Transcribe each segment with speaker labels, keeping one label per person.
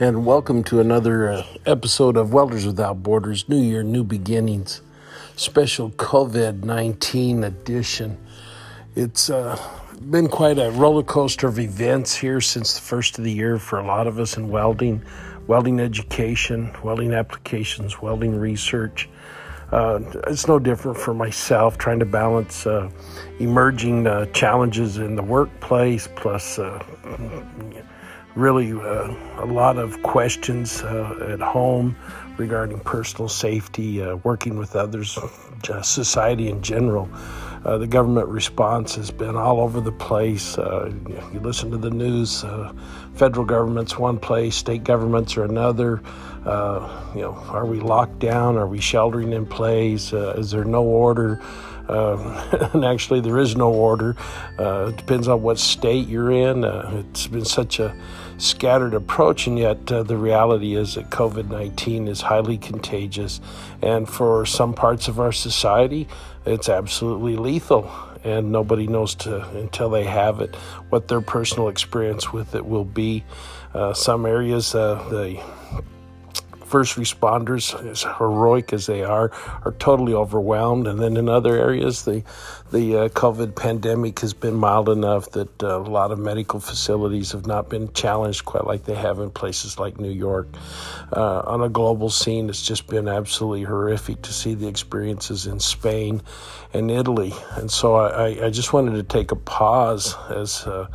Speaker 1: and welcome to another uh, episode of Welders Without Borders New Year, New Beginnings, special COVID 19 edition. It's uh, been quite a roller coaster of events here since the first of the year for a lot of us in welding, welding education, welding applications, welding research. Uh, it's no different for myself trying to balance uh, emerging uh, challenges in the workplace plus really uh, a lot of questions uh, at home regarding personal safety, uh, working with others, society in general. Uh, the government response has been all over the place. Uh, you listen to the news, uh, federal government's one place, state governments are another. you know, are we locked down? Are we sheltering in place? is there no order? Uh, and actually, there is no order. Uh, it depends on what state you're in. Uh, it's been such a scattered approach, and yet uh, the reality is that COVID 19 is highly contagious. And for some parts of our society, it's absolutely lethal. And nobody knows to, until they have it what their personal experience with it will be. Uh, some areas, uh, the first responders, as heroic as they are, are totally overwhelmed. And then in other areas, the the uh, COVID pandemic has been mild enough that uh, a lot of medical facilities have not been challenged quite like they have in places like New York. Uh, on a global scene, it's just been absolutely horrific to see the experiences in Spain and Italy. And so I, I just wanted to take a pause as uh,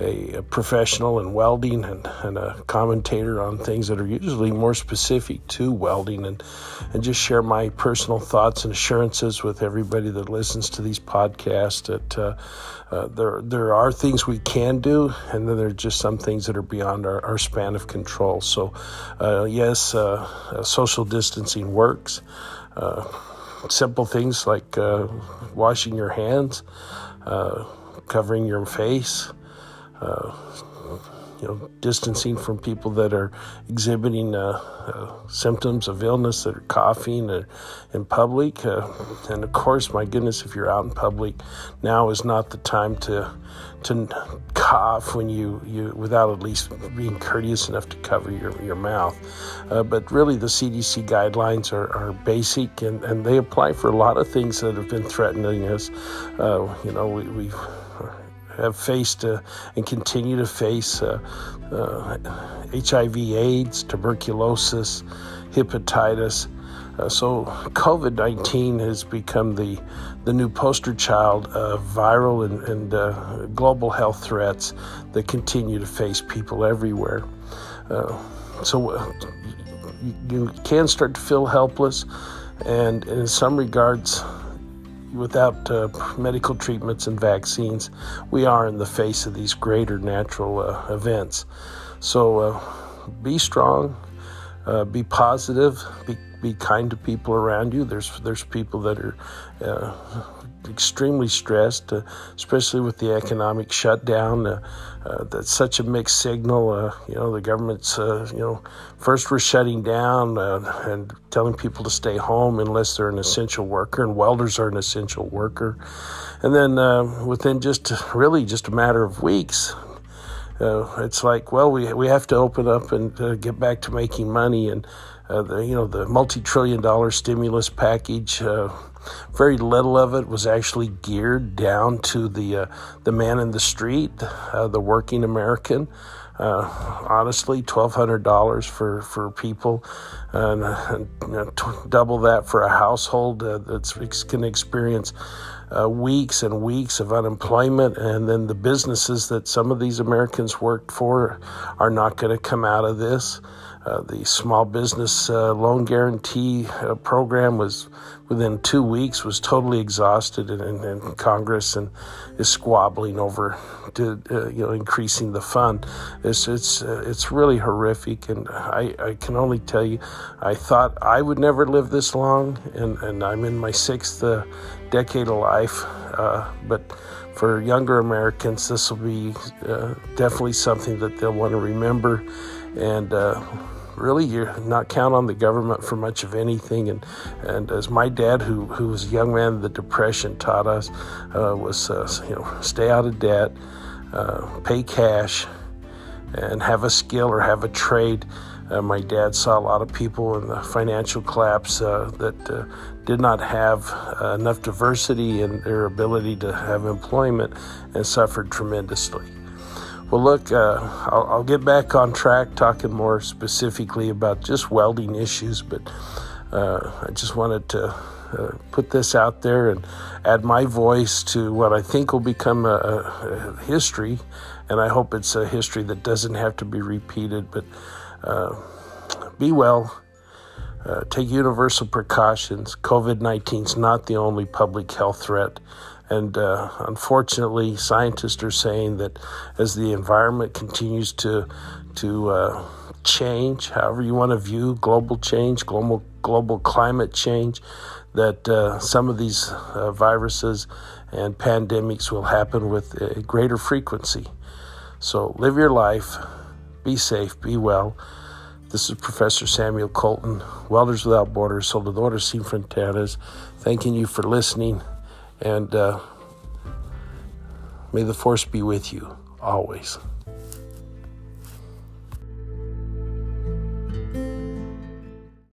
Speaker 1: a, a, professional in welding and, and a commentator on things that are usually more specific to welding and, and just share my personal thoughts and assurances with everybody that listens to these podcasts that uh, uh, there, there are things we can do and then there are just some things that are beyond our, our span of control. So, uh, yes, uh, uh, social distancing works. Uh, simple things like washing your hands, covering your face, uh, you know, distancing from people that are exhibiting uh, uh, symptoms of illness that are coughing uh, in public. Uh, and of course, my goodness, if you're out in public, now is not the time to to cough when you, you without at least being courteous enough to cover your, your mouth. Uh, but really, the CDC guidelines are, are basic and, and they apply for a lot of things that have been threatening us. you know, we, we've have faced uh, and continue to face uh, HIV, uh, AIDS, tuberculosis, hepatitis. Uh, so COVID 19 has become the, the new poster child of viral and, and uh, global health threats that continue to face people everywhere. so you, you can start to feel helpless, and in some regards, without uh, medical treatments and vaccines, we are in the face of these greater natural uh, events. So uh, be strong, uh, be positive, be, be kind to people around you. There's there's people that are uh, extremely stressed, uh, especially with the economic shutdown. Uh, uh, that's such a mixed signal. Uh, you know, the government's, you know, first we're shutting down and telling people to stay home unless they're an essential worker, and welders are an essential worker. And then within just really just a matter of weeks, it's like, well, we, we have to open up and get back to making money. And, the, you know, the multi trillion dollar stimulus package very little of it was actually geared down to the uh, the man in the street, uh, the working American. Uh, honestly, twelve hundred dollars for for people, and, you know, t- double that for a household uh, that's going to experience uh, weeks and weeks of unemployment, and then the businesses that some of these Americans worked for are not going to come out of this. Uh, the small business uh, loan guarantee uh, program was within two weeks was totally exhausted, in, and, and Congress and is squabbling over to, uh, you know increasing the fund. It's it's uh, it's really horrific, and I, I can only tell you, I thought I would never live this long, and, and I'm in my sixth decade of life, but for younger Americans, this will be definitely something that they'll want to remember and uh, really you're not count on the government for much of anything. And and as my dad, who who was a young man, the depression taught us uh, was uh, you know stay out of debt, uh, pay cash, and have a skill or have a trade. Uh, my dad saw a lot of people in the financial collapse uh, that uh, did not have uh, enough diversity in their ability to have employment and suffered tremendously. Well, look, uh, I'll, I'll, get back on track talking more specifically about just welding issues, but uh, I just wanted to uh, put this out there and add my voice to what I think will become a, a, history. And I hope it's a history that doesn't have to be repeated. But uh, be well, uh, take universal precautions. COVID 19 is not the only public health threat. And uh, unfortunately, scientists are saying that as the environment continues to to uh, change, however you want to view global change, global global climate change, that uh, some of these uh, viruses and pandemics will happen with a greater frequency. So live your life, be safe, be well. This is Professor Samuel Colton, Welders Without Borders, Soldadores Sin Fronteras, thanking you for listening, and uh, may the force be with you always.